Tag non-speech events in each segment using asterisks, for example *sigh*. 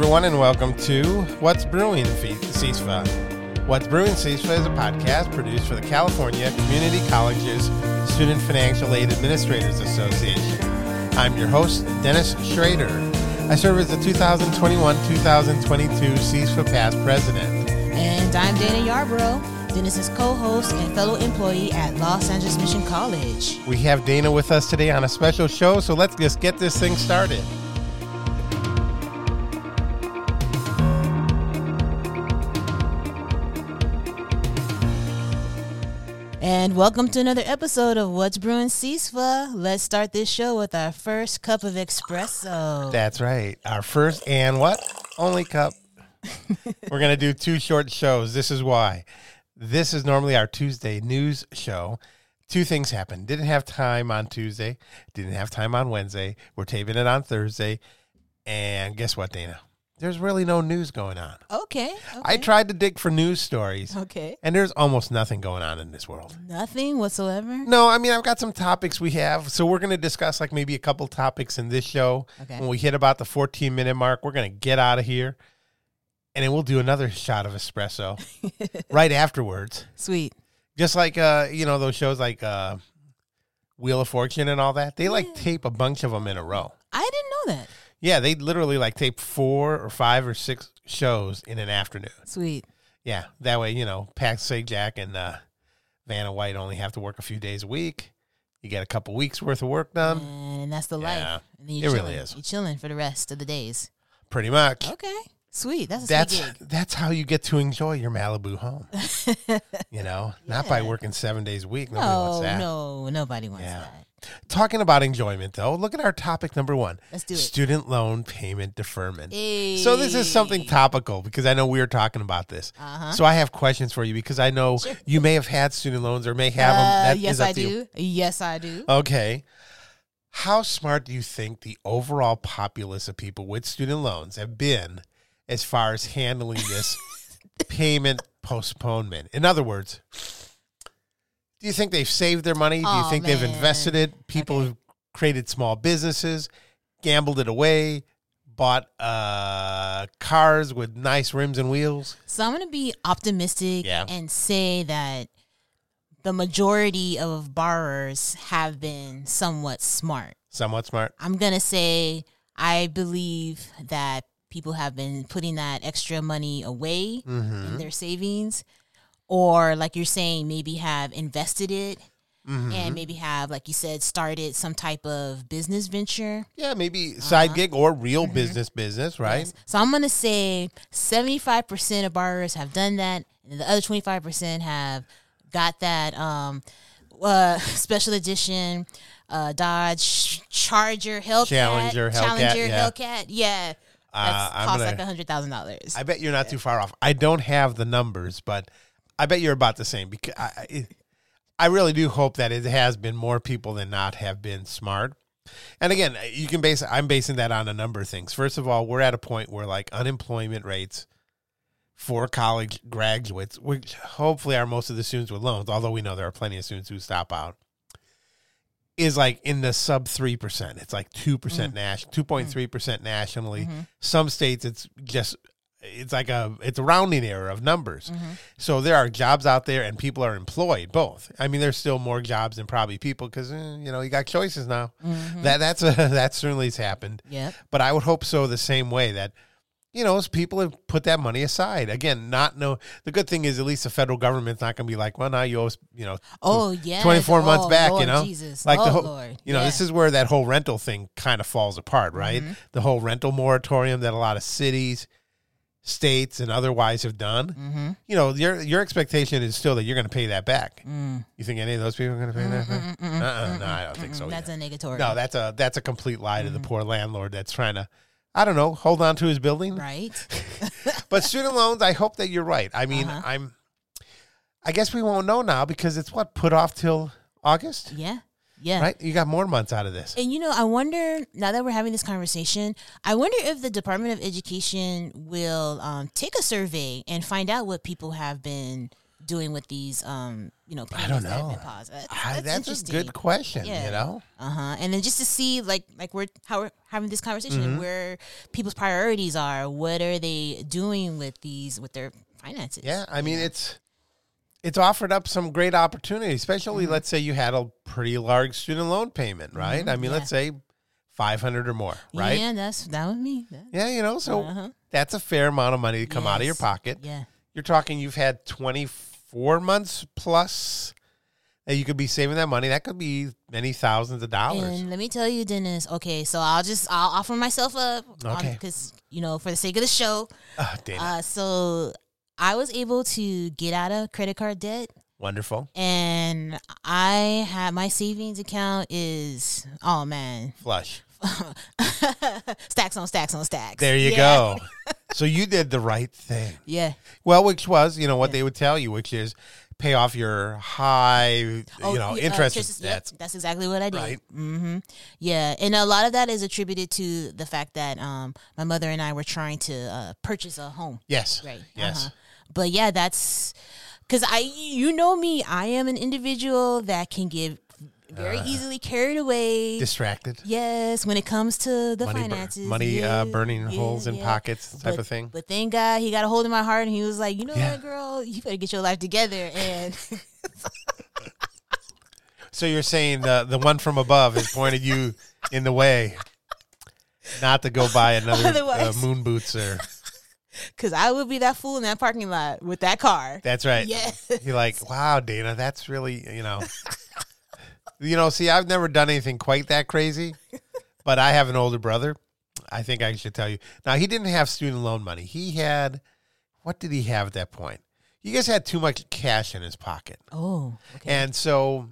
Everyone, and welcome to What's Brewing CISFA. What's Brewing CISFA is a podcast produced for the California Community Colleges Student Financial Aid Administrators Association. I'm your host, Dennis Schrader. I serve as the 2021-2022 CISFA past president. And I'm Dana Yarbrough, Dennis's co-host and fellow employee at Los Angeles Mission College. We have Dana with us today on a special show, so let's just get this thing started. And welcome to another episode of What's Brewing CISFA. Let's start this show with our first cup of espresso. That's right. Our first and what? Only cup. *laughs* We're going to do two short shows. This is why. This is normally our Tuesday news show. Two things happened. Didn't have time on Tuesday, didn't have time on Wednesday. We're taping it on Thursday. And guess what, Dana? There's really no news going on. Okay, I tried to dig for news stories, Okay. and there's almost nothing going on in this world. Nothing whatsoever. No, I mean I've got some topics we have, so we're going to discuss like maybe a couple topics in this show. Okay. When we hit about the 14 minute mark, we're going to get out of here, and then we'll do another shot of espresso *laughs* right afterwards. Sweet. Just like uh, you know those shows like uh, Wheel of Fortune and all that. They like tape a bunch of them in a row. I didn't know that. Yeah, they literally like tape four or five or six shows in an afternoon. Sweet. Yeah, that way you know Pat Sajak and uh, Vanna White only have to work a few days a week. You get a couple weeks worth of work done. And that's the Yeah, life. And then it you're really chilling. is. You're chilling for the rest of the days. Pretty much. Okay. Sweet. That's a That's sweet that's how you get to enjoy your Malibu home. *laughs* you know, not by working seven days a week. Nobody wants No, that. no, nobody wants Yeah. that. Talking about enjoyment, though, look at our topic number one: Let's do it. student loan payment deferment. Hey. So this is something topical because I know we were talking about this. Uh-huh. So I have questions for you because I know Sure. you may have had student loans or may have them. Uh, That yes, is up I to you. do. Yes, I do. Okay. How smart do you think the overall populace of people with student loans have been as far as handling this *laughs* payment postponement? In other words, do you think they've saved their money? Do you Aw, think they've invested it? People Okay. have created small businesses, gambled it away, bought uh, cars with nice rims and wheels. So I'm going to be optimistic Yeah. and say that the majority of borrowers have been somewhat smart. Somewhat smart. I'm going to say I believe that people have been putting that extra money away Mm-hmm. in their savings or like you're saying maybe have invested it Mm-hmm. and maybe have like you said started some type of business venture. Yeah, maybe side gig or real business business, right? Uh-huh. Yes. So I'm going to say 75% of borrowers have done that, and the other 25% have got that um, uh, *laughs* special edition uh, Dodge Charger Hellcat. Challenger Hellcat, Challenger yeah. Hellcat. Yeah. Uh, That's cost gonna- like a hundred thousand dollars. I bet you're not too far off. I don't have the numbers, but I bet you're about the same because I, I, I really do hope that it has been more people than not have been smart. And again, uh, you can base I'm basing that on a number of things. First of all, we're at a point where like unemployment rates for college graduates, which hopefully are most of the students with loans, although we know there are plenty of students who stop out, is like in the sub three percent. It's like two percent mm. national, two point mm. three percent nationally. Mm-hmm. Some states, it's just it's like a it's a rounding error of numbers. Mm-hmm. So there are jobs out there, and people are employed. Both. I mean, there's still more jobs than probably people because eh, you know you got choices now. Mm-hmm. That that's a, *laughs* that certainly has happened. Yeah. But I would hope so the same way that you know people have put that money aside. Again, not no. The good thing is at least the federal government's not going to be like, well, now you owe you know, Oh yeah. 24 months oh, back, you know? Jesus. like oh, the whole, Lord. you know, Yeah. this is where that whole rental thing kind of falls apart, right? Mm-hmm. The whole rental moratorium that a lot of cities, states, and otherwise have done. Mm-hmm. You know, your your expectation is still that you're going to pay that back. Mm. You think any of those people are going to pay that back? Uh-uh, no, I don't think so. That's either. a negatory. no, that's a that's a complete lie to the poor landlord that's trying to, I don't know, hold on to his building. right. *laughs* But student loans, I hope that you're right. I mean, Uh-huh. I'm. I guess we won't know now because it's what put off till August, Yeah. Yeah. right? You got more months out of this. And you know, I wonder now that we're having this conversation, I wonder if the Department of Education will um, take a survey and find out what people have been doing with these, um, you know, I don't payments that know. That's, I- that's that's a good question. Yeah. You know, Uh huh. And then just to see, like, like we're how we're having this conversation, Mm-hmm. where people's priorities are. What are they doing with these with their finances? yeah. I mean, it's it's offered up some great opportunity, especially Mm-hmm. let's say you had a pretty large student loan payment, right? I mean, Yeah. let's say five hundred or more, right? Yeah, that's that was me. That- Yeah, you know, so Uh-huh. that's a fair amount of money to come out of your pocket. Yeah. You're talking you've had 24 months plus that you could be saving that money. That could be many thousands of dollars. And let me tell you, Dennis. Okay, so I'll just I'll offer myself up. Okay. Because you know, for the sake of the show, Dana, uh, so I was able to get out of credit card debt, wonderful. and I had my savings account is oh man, Flush. *laughs* stacks on stacks on stacks. There you Yeah. go. *laughs* so you did the right thing. Yeah. Well, which was, you know, what they would tell you, which is pay off your high, you know, yeah, uh, interest interest- yep, that's exactly what I did. Right. hmm Yeah, and a lot of that is attributed to the fact that um, my mother and I were trying to uh, purchase a home. Yes. Right. Yes. Uh-huh. But yeah, that's because I, you know me, I am an individual that can get very Uh. easily carried away. Distracted. yes, when it comes to the Money, bur- finances, money uh, burning yeah, holes in yeah. pockets type but, of thing. But thank God he got a hold of my heart and he was like, you know Yeah. what, girl, you better get your life together. And *laughs* So you're saying the the one from above has pointed you in the way, not to go buy another *laughs* uh, moon boots or. Because I would be that fool in that parking lot with that car. That's right. Yeah. You're like, wow, Dana, that's really you know. *laughs* you know, see, I've never done anything quite that crazy, but I have an older brother. I think I should tell you. Now he didn't have student loan money. He had, what did he have at that point? He just had too much cash in his pocket. Oh, okay. And so,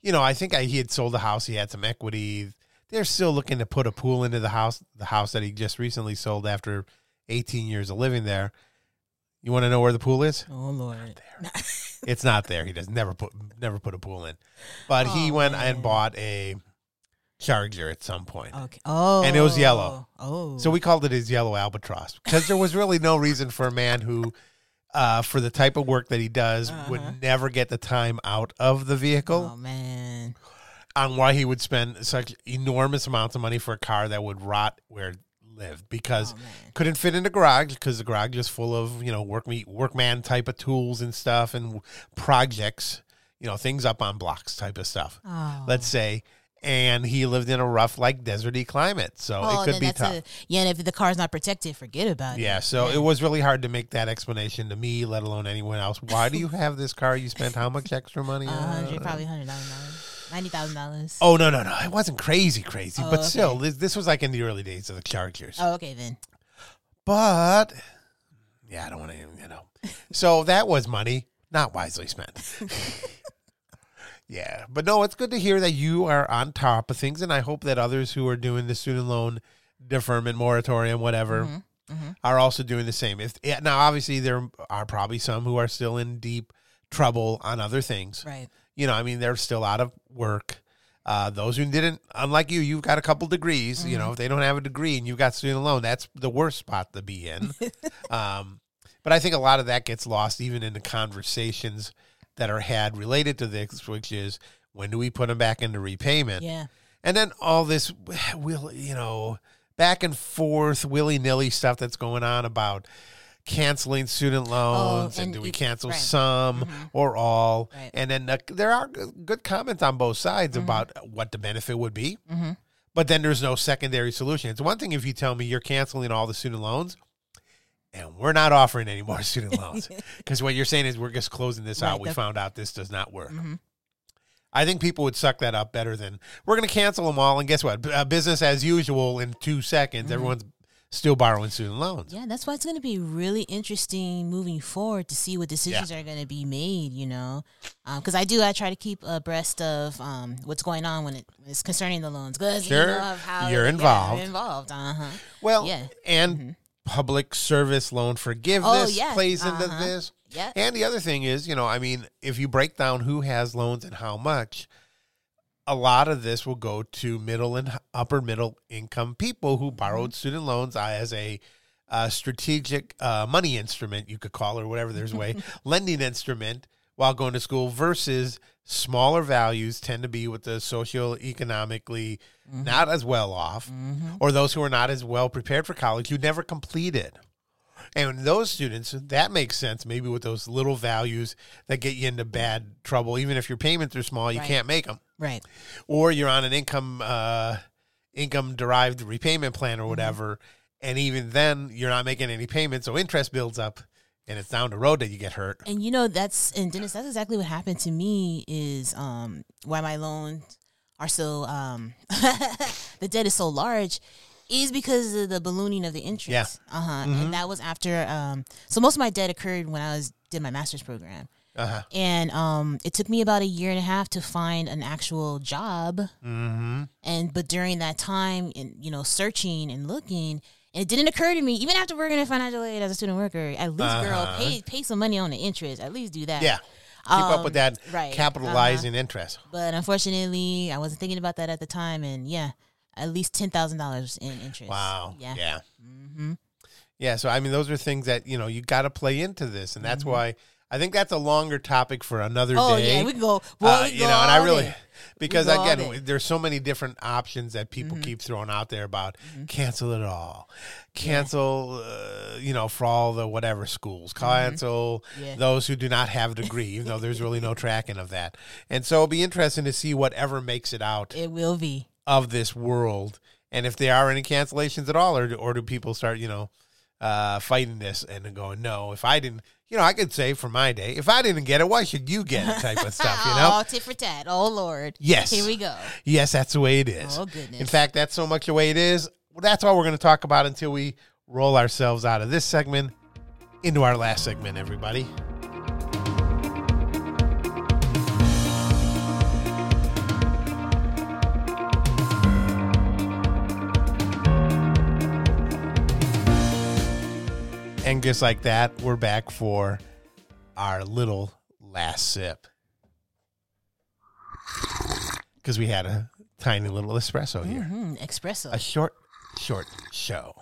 you know, I think I, he had sold the house. He had some equity. They're still looking to put a pool into the house, the house that he just recently sold after 18 years of living there. You want to know where the pool is? oh Lord. *laughs* It's not there. He does never put never put a pool in. But he Oh, went man. and bought a Charger at some point. Okay. Oh. And it was yellow. Oh. So we called it his yellow albatross because there was really no reason for a man who, uh, for the type of work that he does, Uh-huh. would never get the time out of the vehicle Oh man. on why he would spend such enormous amounts of money for a car that would rot where lived because Oh couldn't fit in the garage because the garage is full of you know work me workman type of tools and stuff and projects you know things up on blocks type of stuff Oh. let's say and he lived in a rough like deserty climate so Oh, it could be tough a yeah. And if the car's not protected, forget about it. yeah so it was really hard to make that explanation to me let alone anyone else why do you have this car you spent how much extra money on hundred, probably hundred dollars, ninety thousand dollars. Oh no no no! It wasn't crazy crazy, Oh, but okay. still, this, this was like in the early days of the Chargers. Oh, okay then. But yeah, I don't want to, you know. So that was money not wisely spent. *laughs* yeah, but no, it's good to hear that you are on top of things, and I hope that others who are doing the student loan deferment moratorium, whatever, Mhm. are also doing the same. If yeah, now, obviously, there are probably some who are still in deep trouble on other things. Right. You know, I mean, they're still out of work. Uh, those who didn't, unlike you, you've got a couple degrees. You know, if they don't have a degree and you've got student loan, that's the worst spot to be in. *laughs* um, but I think a lot of that gets lost even in the conversations that are had related to this, which is when do we put them back into repayment? Yeah. And then all this, will you know, back and forth, willy nilly stuff that's going on about canceling student loans and, and do we cancel right. some Mhm. or all? Right. And then there are good comments on both sides Mm-hmm. about what the benefit would be. Mhm. But then there's no secondary solution. It's one thing if you tell me you're canceling all the student loans. And we're not offering any more student loans *laughs* because what you're saying is we're just closing this out. We the- found out this does not work. Mhm. I think people would suck that up better than we're going to cancel them all. And guess what? B- uh, business as usual in two seconds. Mm-hmm. Everyone's still borrowing student loans. Yeah, that's why it's going to be really interesting moving forward to see what decisions are going to be made. You know, because I do, I try to keep abreast of um, what's going on when, it's concerning the loans. Because Sure, you know, how you're involved. Involved. Uh huh. Well, Yeah. and public service loan forgiveness Oh, yes. plays into Uh-huh. this. Yeah. And the other thing is, you know, I mean, if you break down who has loans and how much, a lot of this will go to middle and upper middle income people who borrowed student loans as a uh, strategic uh, money instrument, you could call it, or whatever there's a way, *laughs* lending instrument while going to school versus smaller values tend to be with the socioeconomically not as well off or those who are not as well prepared for college who never completed. And those students, that makes sense. Maybe with those little values that get you into bad trouble, even if your payments are small, you Right. can't make them Right. or you're on an income uh, income derived repayment plan or whatever, and even then you're not making any payments, so interest builds up, and it's down the road that you get hurt. And you know that's and Dennis, that's exactly what happened to me. Is um why my loans are so um *laughs* the debt is so large is because of the ballooning of the interest. Yeah. Uh huh. And that was after um so most of my debt occurred when I was did my master's program. Uh huh. And um it took me about a year and a half to find an actual job. Mm-hmm. And but during that time and you know searching and looking and it didn't occur to me, even after working in financial aid as a student worker, at least girl, Uh-huh. pay pay some money on the interest. At least do that. Yeah. Keep up Um, with that right, capitalizing interest. But unfortunately, I wasn't thinking about that at the time, and yeah, at least ten thousand dollars in interest. Wow. Yeah. Yeah. Mm-hmm. Yeah. So I mean, those are things that you know you got to play into this, and that's Mhm. why I think that's a longer topic for another Oh day. yeah, we can go. Well, Uh, we you go know, and I really day. *laughs* because again, day. there's so many different options that people Mhm. keep throwing out there about Mhm. cancel it all, cancel, uh, you know, for all the whatever schools, Mm-hmm. cancel Yeah. those who do not have a degree, even though there's really no tracking of that. And so it'll be interesting to see whatever makes it out It will be. Of this world, and if there are any cancellations at all, or do, or do people start, you know, uh, fighting this and going, no, if I didn't, you know, I could say for my day, if I didn't get it, why should you get it? Type of stuff, you *laughs* know. oh, tit for tat. Oh Lord. Yes. Here we go. Yes, that's the way it is. Oh goodness. In fact, that's so much the way it is. Well, that's all we're going to talk about until we roll ourselves out of this segment into our last segment, everybody. And just like that, we're back for our little last sip. Because we had a tiny little espresso here Mhm, Espresso. a short, short show.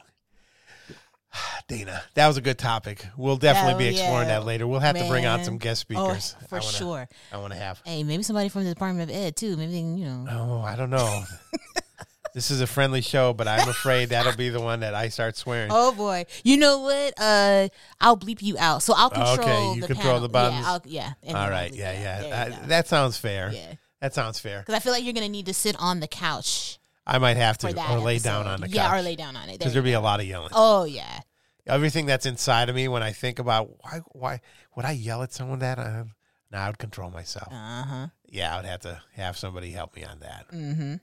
*sighs* Dana, that was a good topic. We'll definitely be exploring yeah. that later. We'll have to bring on some guest oh, speakers. for I wanna, sure. I want to have. Hey, maybe somebody from the Department of Ed too. Maybe they can, you know. Oh, I don't know. *laughs* this is a friendly show, but I'm afraid that'll be the one that I start swearing. Oh boy, you know what? Uh, I'll bleep you out. So I'll control. Okay, you the control panel. the buttons? Yeah, I'll, yeah. and All right, yeah, yeah. There That, that sounds fair. yeah. That sounds fair. Because I feel like you're gonna need to sit on the couch I might have to, or lay down on the couch. Yeah, or lay down on it. Because you there'll be a lot of yelling. Oh yeah. Everything that's inside of me when I think about why, why would I yell at someone that? I, no, I would control myself. Uh huh. Yeah, I would have to have somebody help me on that. Mm-hmm.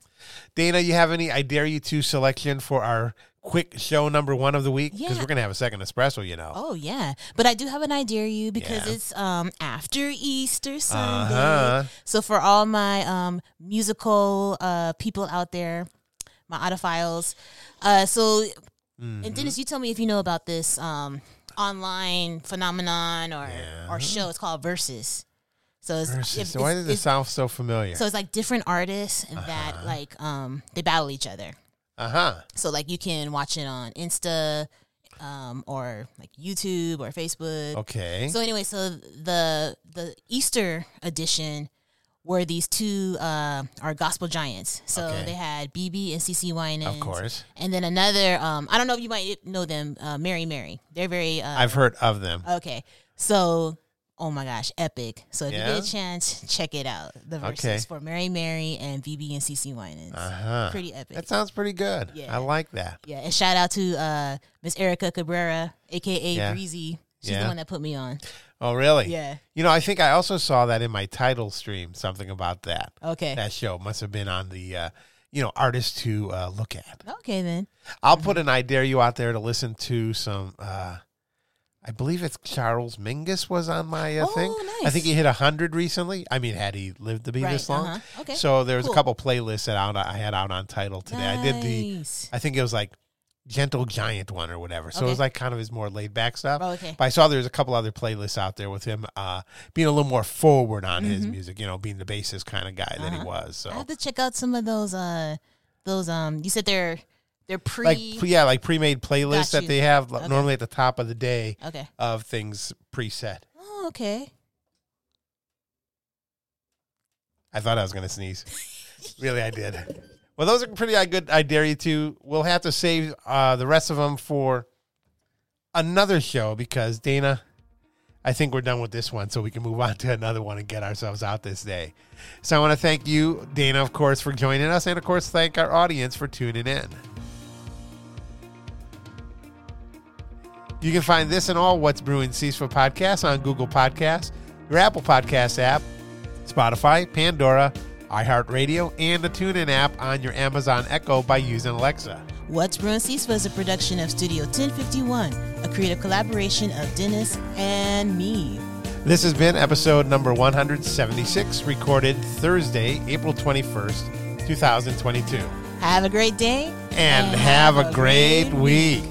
Dana, you have any I dare you to selection for our quick show number one of the week? Because Yeah. we're gonna have a second espresso, you know. Oh yeah, but I do have an idea you because Yeah. it's um after Easter Sunday. Uh-huh. So for all my um musical uh people out there, my audophiles, uh so Mhm. and Dennis, you tell me if you know about this um online phenomenon or Yeah. or show. It's called Verzuz. So it's, Verzuz. if- So why does it sound so familiar? so it's like different artists that Uh-huh. like um they battle each other. Uh huh. So like you can watch it on Insta, um, or like YouTube or Facebook. Okay. So anyway, so the the Easter edition were these two uh are gospel giants. So Okay. they had BeBe and CeCe Winans. of course, And then another um I don't know if you might know them, uh Mary Mary. They're very uh I've heard of them. Okay. So oh my gosh, epic. So if Yeah? you get a chance, check it out. The Verzuz Okay. for Mary Mary and BeBe and CeCe Winans. Uh huh. Pretty epic. That sounds pretty good. Yeah. I like that. Yeah, and shout out to uh Miss Erica Cabrera, aka Yeah. Breezy. She's Yeah. the one that put me on. Oh, really? Yeah. You know, I think I also saw that in my Tidal stream. Something about that. Okay. That show must have been on the, uh, you know, artist to uh, look at. Okay then. I'll put an I dare you out there to listen to some. Uh, I believe it's Charles Mingus was on my uh, Oh, thing. I think he hit hundred recently. I mean, had he lived to be right. this long? Uh-huh. Okay. So there was Cool. a couple playlists that out, I had out on Tidal today. I did the. I think it was like Gentle Giant one or whatever. So it was like kind of his more laid back stuff. Oh, okay. But I saw there's a couple other playlists out there with him uh, being a little more forward on his Mhm. music. You know, being the bassist kind of guy that he Uh-huh. was. So I have to check out some of those uh those um you said they're They're pre. like yeah, like pre-made playlists that they have Okay. normally at the top of the day okay. of things preset. Oh, okay. I thought I was going to sneeze. *laughs* really, I did. Well, those are pretty I good. I dare you to. We'll have to save uh, the rest of them for another show because Dana, I think we're done with this one, so we can move on to another one and get ourselves out this day. So I want to thank you, Dana, of course, for joining us, and of course, thank our audience for tuning in. You can find this and all What's Brewing CISFA podcasts on Google Podcasts, your Apple Podcast app, Spotify, Pandora, iHeartRadio, and the TuneIn app on your Amazon Echo by using Alexa. What's Brewing CISFA is a production of Studio 1051, a creative collaboration of Dennis and me. This has been episode number 176, recorded Thursday, April 21st, 2022. Have a great day And have a great week.